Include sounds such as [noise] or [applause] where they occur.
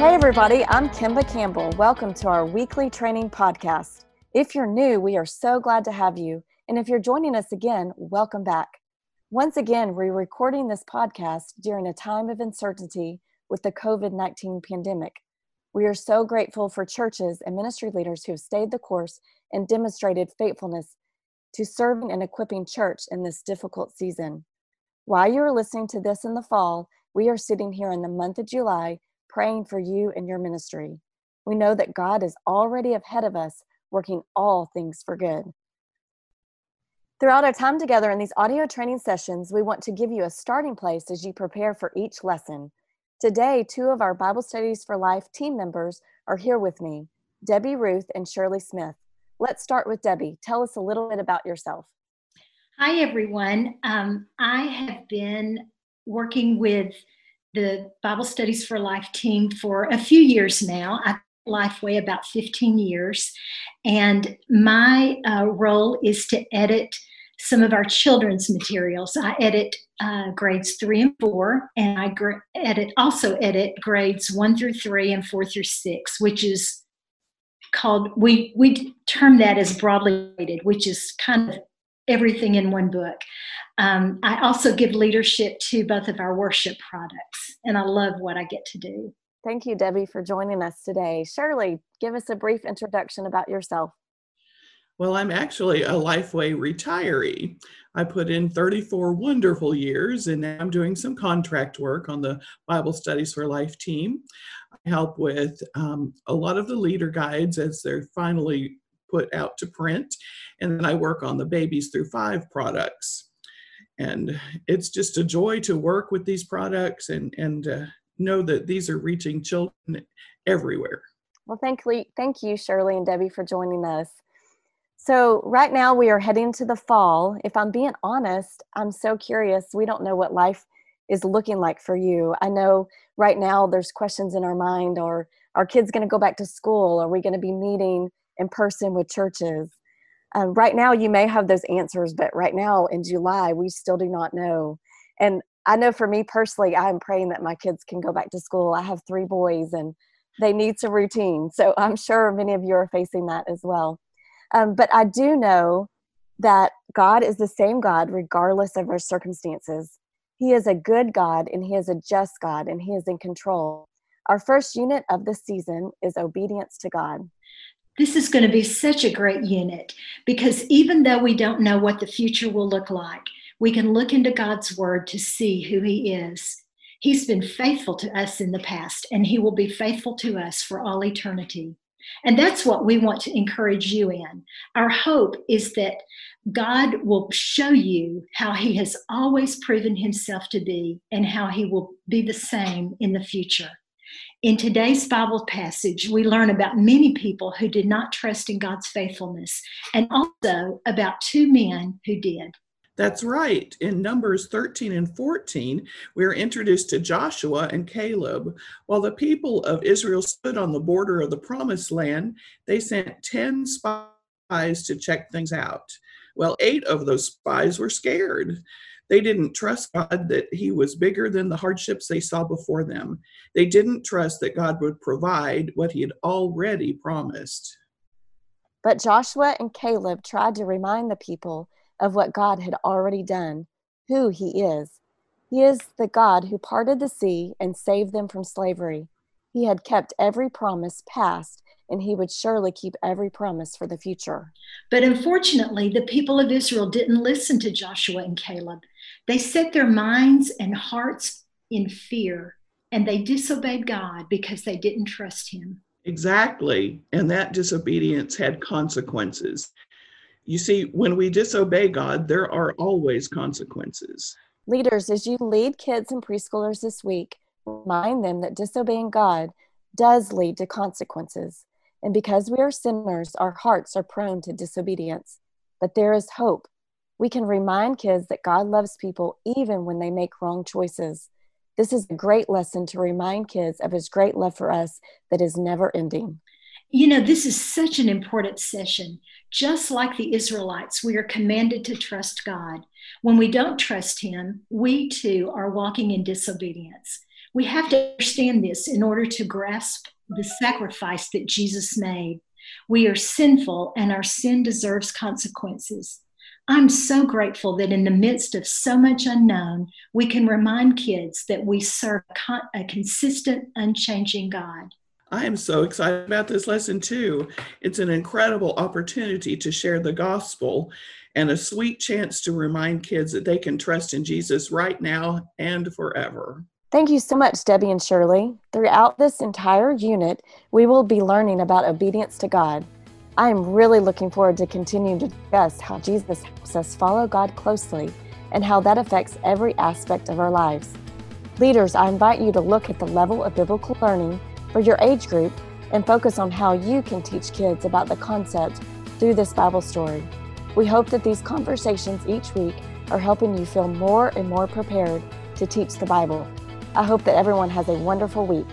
Hey, everybody, I'm Kimba Campbell. Welcome to our weekly training podcast. If you're new, we are so glad to have you. And if you're joining us again, welcome back. Once again, we're recording this podcast during a time of uncertainty with the COVID 19 pandemic. We are so grateful for churches and ministry leaders who have stayed the course and demonstrated faithfulness to serving and equipping church in this difficult season. While you are listening to this in the fall, we are sitting here in the month of July praying for you and your ministry. We know that God is already ahead of us, working all things for good. Throughout our time together in these audio training sessions, we want to give you a starting place as you prepare for each lesson. Today, two of our Bible Studies for Life team members are here with me Debbie Ruth and Shirley Smith. Let's start with Debbie. Tell us a little bit about yourself. Hi, everyone. Um, I have been working with the Bible Studies for Life team for a few years now. I've Lifeway about 15 years, and my uh, role is to edit some of our children's materials. I edit uh, grades three and four, and I gr- edit also edit grades one through three and four through six, which is called we we term that as broadly graded, which is kind of everything in one book. Um, I also give leadership to both of our worship products, and I love what I get to do. Thank you, Debbie, for joining us today. Shirley, give us a brief introduction about yourself. Well, I'm actually a Lifeway retiree. I put in 34 wonderful years and now I'm doing some contract work on the Bible Studies for Life team. I help with um, a lot of the leader guides as they're finally put out to print. And then I work on the Babies Through Five products and it's just a joy to work with these products and and uh, know that these are reaching children everywhere. Well thank you thank you shirley and debbie for joining us. So right now we are heading to the fall. If i'm being honest i'm so curious. We don't know what life is looking like for you. I know right now there's questions in our mind are our kids going to go back to school? Are we going to be meeting in person with churches um, right now you may have those answers but right now in july we still do not know. And i know for me personally i'm praying that my kids can go back to school. I have three boys and they need some routine. So [laughs] i'm sure many of you are facing that as well. Um, but i do know that god is the same god regardless of our circumstances. He is a good god and he is a just god and he is in control. Our first unit of this season is obedience to god this is going to be such a great unit because even though we don't know what the future will look like, we can look into God's word to see who He is. He's been faithful to us in the past, and He will be faithful to us for all eternity. And that's what we want to encourage you in. Our hope is that God will show you how He has always proven Himself to be and how He will be the same in the future. In today's Bible passage, we learn about many people who did not trust in God's faithfulness and also about two men who did. That's right. In Numbers 13 and 14, we are introduced to Joshua and Caleb. While the people of Israel stood on the border of the promised land, they sent 10 spies to check things out. Well, eight of those spies were scared. They didn't trust God that He was bigger than the hardships they saw before them. They didn't trust that God would provide what He had already promised. But Joshua and Caleb tried to remind the people of what God had already done, who He is. He is the God who parted the sea and saved them from slavery. He had kept every promise past, and he would surely keep every promise for the future. But unfortunately, the people of Israel didn't listen to Joshua and Caleb. They set their minds and hearts in fear and they disobeyed God because they didn't trust Him. Exactly. And that disobedience had consequences. You see, when we disobey God, there are always consequences. Leaders, as you lead kids and preschoolers this week, remind them that disobeying God does lead to consequences. And because we are sinners, our hearts are prone to disobedience. But there is hope we can remind kids that God loves people even when they make wrong choices. This is a great lesson to remind kids of his great love for us that is never ending. You know, this is such an important session. Just like the Israelites, we are commanded to trust God. When we don't trust Him, we too are walking in disobedience. We have to understand this in order to grasp the sacrifice that Jesus made. We are sinful and our sin deserves consequences. I'm so grateful that in the midst of so much unknown, we can remind kids that we serve a consistent, unchanging God. I am so excited about this lesson too. It's an incredible opportunity to share the gospel and a sweet chance to remind kids that they can trust in Jesus right now and forever. Thank you so much, Debbie and Shirley. Throughout this entire unit, we will be learning about obedience to God. I am really looking forward to continuing to discuss how Jesus helps us follow God closely and how that affects every aspect of our lives. Leaders, I invite you to look at the level of biblical learning for your age group and focus on how you can teach kids about the concept through this Bible story. We hope that these conversations each week are helping you feel more and more prepared to teach the Bible. I hope that everyone has a wonderful week.